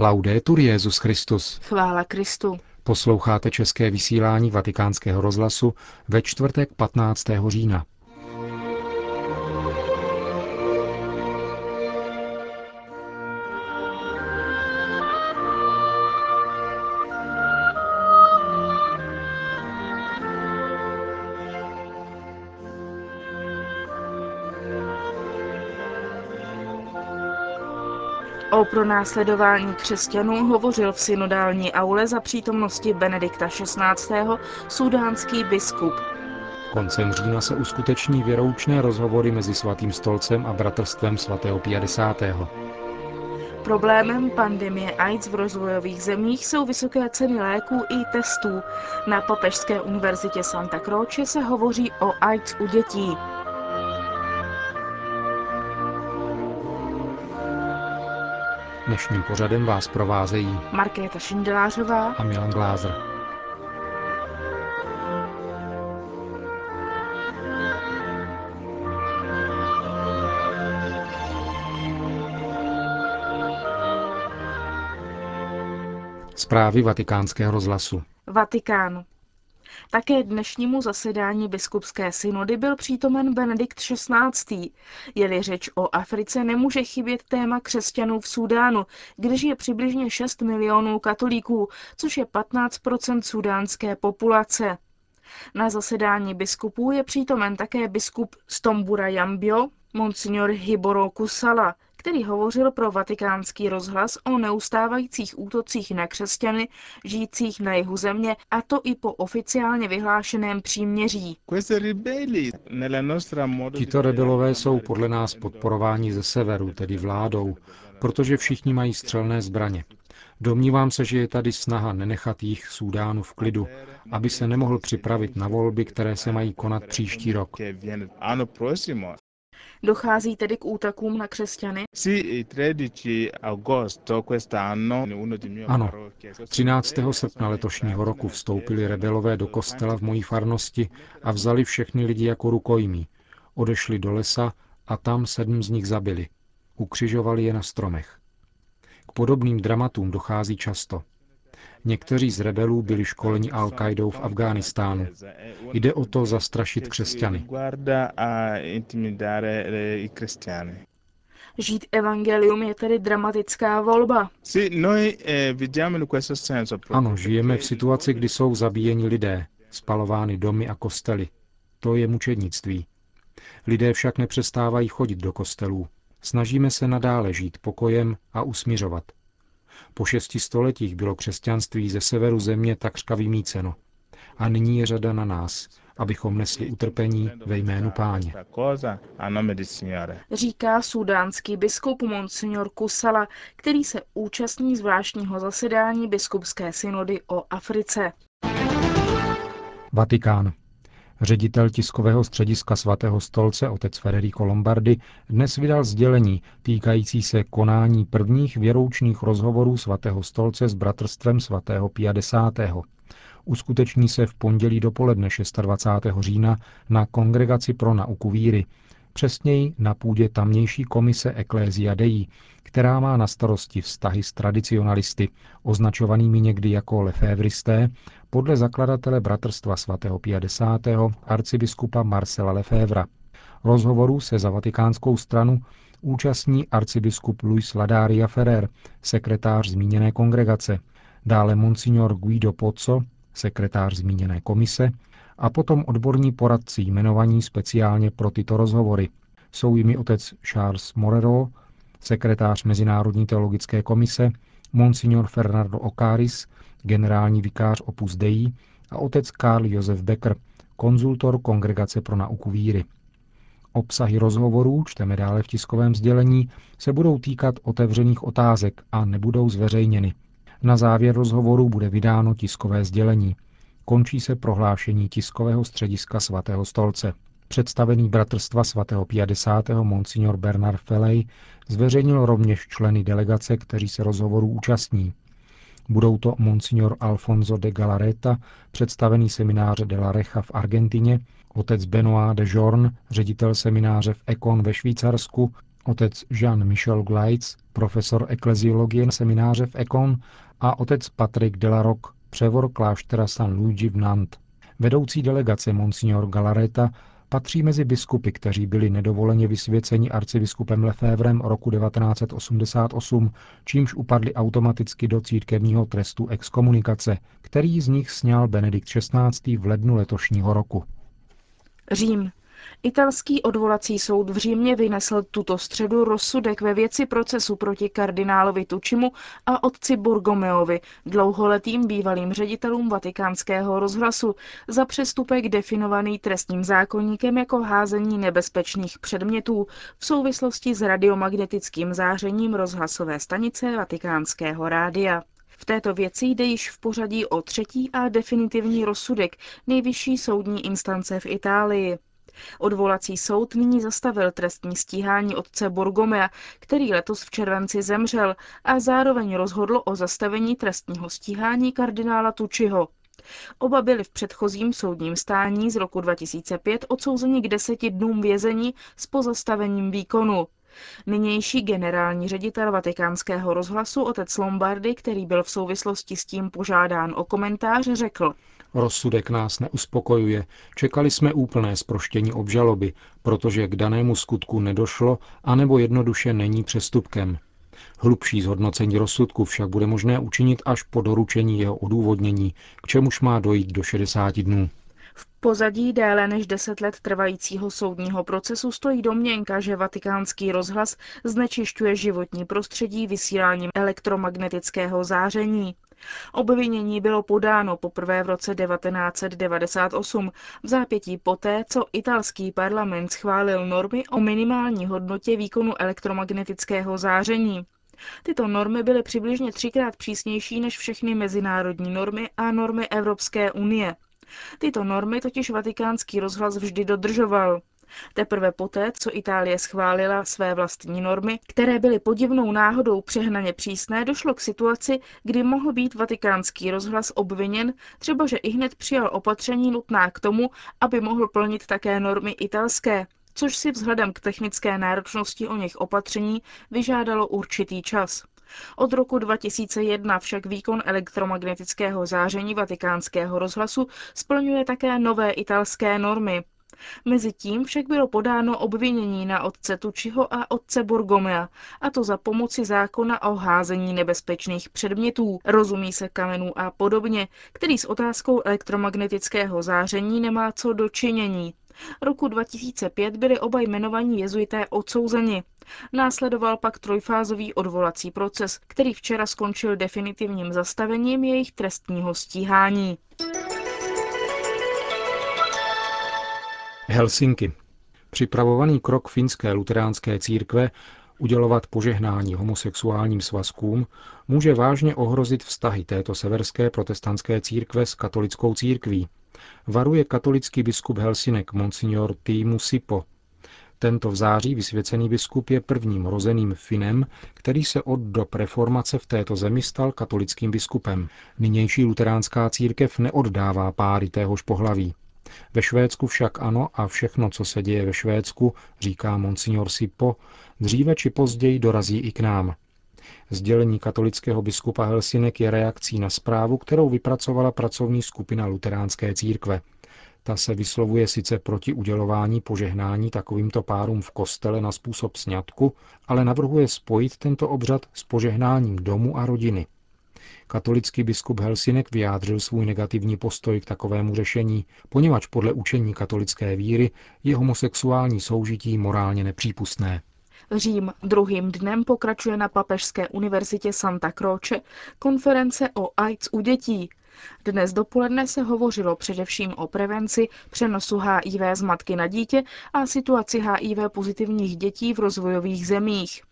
Laudetur Jezus Christus. Chvála Kristu. Posloucháte české vysílání Vatikánského rozhlasu ve čtvrtek 15. října. O pronásledování křesťanů hovořil v synodální aule za přítomnosti Benedikta XVI. sudánský biskup. Koncem října se uskuteční věroučné rozhovory mezi Svatým stolcem a Bratrstvem svatého 50. Problémem pandemie AIDS v rozvojových zemích jsou vysoké ceny léků i testů. Na Papežské univerzitě Santa Croce se hovoří o AIDS u dětí. Dnešním pořadem vás provázejí Markéta Šindelářová a Milan Glázer. Zprávy vatikánského rozhlasu. Vatikán. Také dnešnímu zasedání biskupské synody byl přítomen Benedikt XVI. Jeli řeč o Africe, nemůže chybět téma křesťanů v Súdánu, kde žije přibližně 6 milionů katolíků, což je 15% sudánské populace. Na zasedání biskupů je přítomen také biskup Stombura Jambio, monsignor Hiboro Kusala, který hovořil pro vatikánský rozhlas o neustávajících útocích na křesťany žijících na jihu země, a to i po oficiálně vyhlášeném příměří. Tito rebelové jsou podle nás podporováni ze severu, tedy vládou, protože všichni mají střelné zbraně. Domnívám se, že je tady snaha nenechat jich Súdánu v klidu, aby se nemohl připravit na volby, které se mají konat příští rok. Dochází tedy k útakům na křesťany? Ano, 13. srpna letošního roku vstoupili rebelové do kostela v mojí farnosti a vzali všechny lidi jako rukojmí. Odešli do lesa a tam sedm z nich zabili. Ukřižovali je na stromech. K podobným dramatům dochází často. Někteří z rebelů byli školeni al qaidou v Afghánistánu. Jde o to zastrašit křesťany. Žít evangelium je tedy dramatická volba. Ano, žijeme v situaci, kdy jsou zabíjeni lidé, spalovány domy a kostely. To je mučednictví. Lidé však nepřestávají chodit do kostelů. Snažíme se nadále žít pokojem a usmiřovat. Po šesti stoletích bylo křesťanství ze severu země takřka vymíceno. A nyní je řada na nás, abychom nesli utrpení ve jménu páně. Říká sudánský biskup Monsignor Kusala, který se účastní zvláštního zasedání biskupské synody o Africe. Vatikán. Ředitel tiskového střediska svatého stolce otec Federico Lombardi dnes vydal sdělení týkající se konání prvních věroučných rozhovorů svatého stolce s bratrstvem svatého 50. Uskuteční se v pondělí dopoledne 26. října na Kongregaci pro nauku víry, přesněji na půdě tamnější komise Ecclesia Dei, která má na starosti vztahy s tradicionalisty, označovanými někdy jako lefévristé, podle zakladatele Bratrstva svatého 50. arcibiskupa Marcela Lefévra. Rozhovoru se za vatikánskou stranu účastní arcibiskup Luis Ladaria Ferrer, sekretář zmíněné kongregace, dále monsignor Guido Pozzo, sekretář zmíněné komise, a potom odborní poradci jmenovaní speciálně pro tyto rozhovory. Jsou jimi otec Charles Morero, sekretář Mezinárodní teologické komise, monsignor Fernando Ocaris, generální vikář Opus Dei a otec Karl Josef Becker, konzultor Kongregace pro nauku víry. Obsahy rozhovorů, čteme dále v tiskovém sdělení, se budou týkat otevřených otázek a nebudou zveřejněny. Na závěr rozhovoru bude vydáno tiskové sdělení. Končí se prohlášení tiskového střediska svatého stolce. Představený bratrstva svatého 50. monsignor Bernard Felej zveřejnil rovněž členy delegace, kteří se rozhovoru účastní. Budou to monsignor Alfonso de Galareta, představený semináře de la Recha v Argentině, otec Benoit de Jorn, ředitel semináře v Econ ve Švýcarsku, otec Jean-Michel Gleitz, profesor ekleziologie semináře v Econ a otec Patrick Delaroc, převor kláštera San Luigi v Nantes. Vedoucí delegace Monsignor Galareta patří mezi biskupy, kteří byli nedovoleně vysvěceni arcibiskupem Lefévrem roku 1988, čímž upadli automaticky do církevního trestu exkomunikace, který z nich sněl Benedikt XVI. v lednu letošního roku. Řím. Italský odvolací soud v Římě vynesl tuto středu rozsudek ve věci procesu proti kardinálovi Tučimu a otci Borgomeovi, dlouholetým bývalým ředitelům vatikánského rozhlasu, za přestupek definovaný trestním zákonníkem jako házení nebezpečných předmětů v souvislosti s radiomagnetickým zářením rozhlasové stanice vatikánského rádia. V této věci jde již v pořadí o třetí a definitivní rozsudek nejvyšší soudní instance v Itálii. Odvolací soud nyní zastavil trestní stíhání otce Borgomea, který letos v červenci zemřel a zároveň rozhodl o zastavení trestního stíhání kardinála Tučiho. Oba byli v předchozím soudním stání z roku 2005 odsouzeni k deseti dnům vězení s pozastavením výkonu. Nynější generální ředitel vatikánského rozhlasu otec Lombardy, který byl v souvislosti s tím požádán o komentář, řekl. Rozsudek nás neuspokojuje. Čekali jsme úplné sproštění obžaloby, protože k danému skutku nedošlo, anebo jednoduše není přestupkem. Hlubší zhodnocení rozsudku však bude možné učinit až po doručení jeho odůvodnění, k čemuž má dojít do 60 dnů. V pozadí déle než deset let trvajícího soudního procesu stojí domněnka, že vatikánský rozhlas znečišťuje životní prostředí vysíláním elektromagnetického záření. Obvinění bylo podáno poprvé v roce 1998 v zápětí poté, co italský parlament schválil normy o minimální hodnotě výkonu elektromagnetického záření. Tyto normy byly přibližně třikrát přísnější než všechny mezinárodní normy a normy Evropské unie. Tyto normy totiž vatikánský rozhlas vždy dodržoval. Teprve poté, co Itálie schválila své vlastní normy, které byly podivnou náhodou přehnaně přísné, došlo k situaci, kdy mohl být vatikánský rozhlas obviněn, třeba že i hned přijal opatření nutná k tomu, aby mohl plnit také normy italské, což si vzhledem k technické náročnosti o nich opatření vyžádalo určitý čas. Od roku 2001 však výkon elektromagnetického záření vatikánského rozhlasu splňuje také nové italské normy. Mezitím však bylo podáno obvinění na otce Tučiho a otce Borgomea, a to za pomoci zákona o házení nebezpečných předmětů, rozumí se kamenů a podobně, který s otázkou elektromagnetického záření nemá co dočinění. Roku 2005 byli oba jmenovaní jezuité odsouzeni. Následoval pak trojfázový odvolací proces, který včera skončil definitivním zastavením jejich trestního stíhání. Helsinky. Připravovaný krok finské luteránské církve udělovat požehnání homosexuálním svazkům může vážně ohrozit vztahy této severské protestantské církve s katolickou církví, varuje katolický biskup Helsinek Monsignor Týmu Sipo. Tento v září vysvěcený biskup je prvním rozeným Finem, který se od dob reformace v této zemi stal katolickým biskupem. Nynější luteránská církev neoddává páry téhož pohlaví. Ve Švédsku však ano a všechno, co se děje ve Švédsku, říká monsignor Sipo, dříve či později dorazí i k nám. Sdělení katolického biskupa Helsinek je reakcí na zprávu, kterou vypracovala pracovní skupina luteránské církve. Ta se vyslovuje sice proti udělování požehnání takovýmto párům v kostele na způsob sňatku, ale navrhuje spojit tento obřad s požehnáním domu a rodiny. Katolický biskup Helsinek vyjádřil svůj negativní postoj k takovému řešení, poněvadž podle učení katolické víry je homosexuální soužití morálně nepřípustné. Řím druhým dnem pokračuje na Papežské univerzitě Santa Croce konference o AIDS u dětí. Dnes dopoledne se hovořilo především o prevenci přenosu HIV z matky na dítě a situaci HIV pozitivních dětí v rozvojových zemích.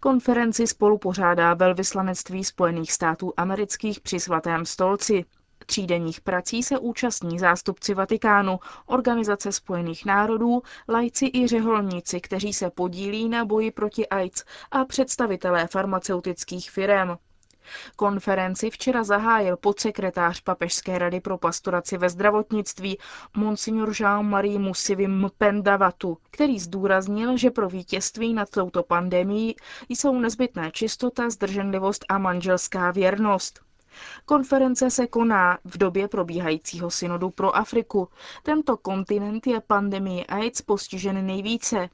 Konferenci spolupořádá velvyslanectví Spojených států amerických při svatém stolci. Třídenních prací se účastní zástupci Vatikánu, Organizace spojených národů, lajci i řeholníci, kteří se podílí na boji proti AIDS a představitelé farmaceutických firm. Konferenci včera zahájil podsekretář Papežské rady pro pastoraci ve zdravotnictví Monsignor Jean-Marie Musivim Pendavatu, který zdůraznil, že pro vítězství nad touto pandemií jsou nezbytné čistota, zdrženlivost a manželská věrnost. Konference se koná v době probíhajícího synodu pro Afriku. Tento kontinent je pandemii AIDS postižen nejvíce.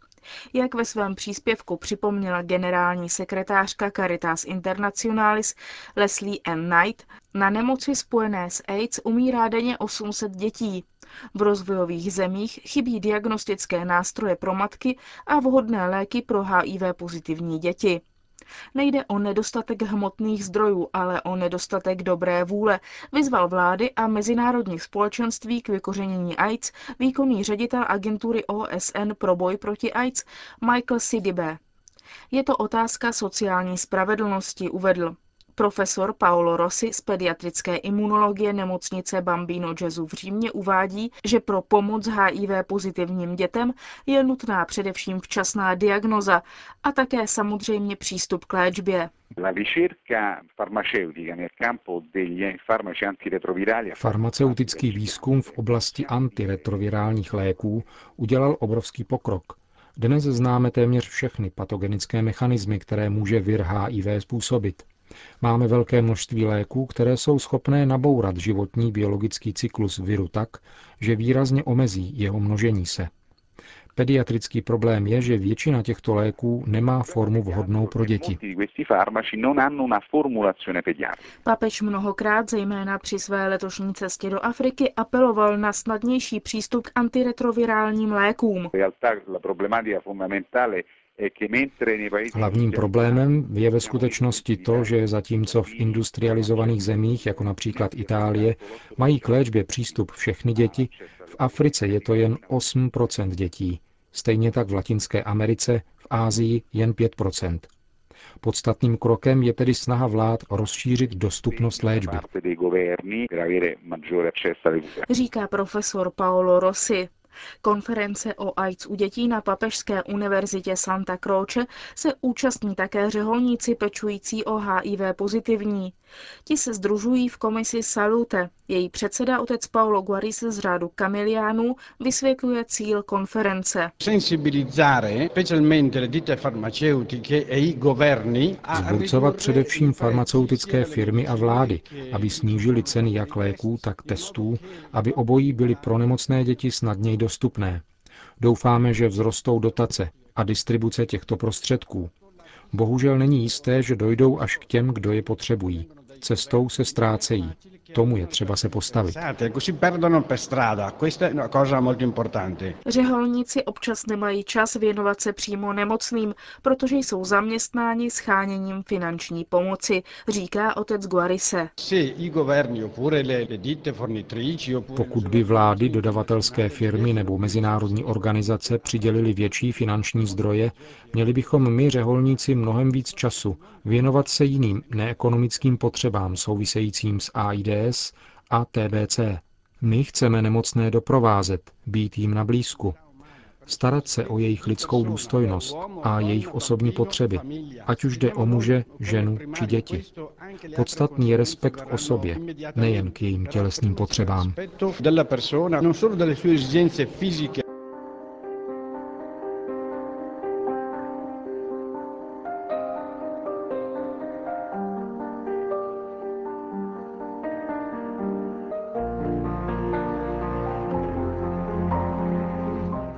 Jak ve svém příspěvku připomněla generální sekretářka Caritas Internationalis Leslie N. Knight, na nemoci spojené s AIDS umírá denně 800 dětí. V rozvojových zemích chybí diagnostické nástroje pro matky a vhodné léky pro HIV pozitivní děti. Nejde o nedostatek hmotných zdrojů, ale o nedostatek dobré vůle, vyzval vlády a mezinárodních společenství k vykořenění AIDS výkonný ředitel agentury OSN pro boj proti AIDS Michael Sidibe. Je to otázka sociální spravedlnosti, uvedl. Profesor Paolo Rossi z pediatrické imunologie nemocnice Bambino Gesù v Římě uvádí, že pro pomoc HIV pozitivním dětem je nutná především včasná diagnoza a také samozřejmě přístup k léčbě. Farmaceutický výzkum v oblasti antiretrovirálních léků udělal obrovský pokrok. Dnes známe téměř všechny patogenické mechanismy, které může vir HIV způsobit. Máme velké množství léků, které jsou schopné nabourat životní biologický cyklus viru tak, že výrazně omezí jeho množení se. Pediatrický problém je, že většina těchto léků nemá formu vhodnou pro děti. Papež mnohokrát, zejména při své letošní cestě do Afriky, apeloval na snadnější přístup k antiretrovirálním lékům. Hlavním problémem je ve skutečnosti to, že zatímco v industrializovaných zemích, jako například Itálie, mají k léčbě přístup všechny děti, v Africe je to jen 8 dětí. Stejně tak v Latinské Americe, v Ázii jen 5% Podstatným krokem je tedy snaha vlád rozšířit dostupnost léčby. Říká profesor Paolo Rossi. Konference o AIDS u dětí na Papežské univerzitě Santa Croce se účastní také řeholníci pečující o HIV pozitivní. Ti se združují v komisi Salute. Její předseda otec Paulo Guaris z řádu Kamiliánů vysvětluje cíl konference. E Zburcovat především farmaceutické firmy a vlády, aby snížili ceny jak léků, tak testů, aby obojí byly pro nemocné děti snadněji dostupné. Doufáme, že vzrostou dotace a distribuce těchto prostředků. Bohužel není jisté, že dojdou až k těm, kdo je potřebují. Cestou se ztrácejí. Tomu je třeba se postavit. Řeholníci občas nemají čas věnovat se přímo nemocným, protože jsou zaměstnáni scháněním finanční pomoci, říká otec Guarise. Pokud by vlády, dodavatelské firmy nebo mezinárodní organizace přidělili větší finanční zdroje, měli bychom my, řeholníci, mnohem víc času věnovat se jiným neekonomickým potřebám souvisejícím s AIDS a TBC. My chceme nemocné doprovázet, být jim na blízku, starat se o jejich lidskou důstojnost a jejich osobní potřeby, ať už jde o muže, ženu či děti. Podstatný je respekt k osobě, nejen k jejím tělesným potřebám.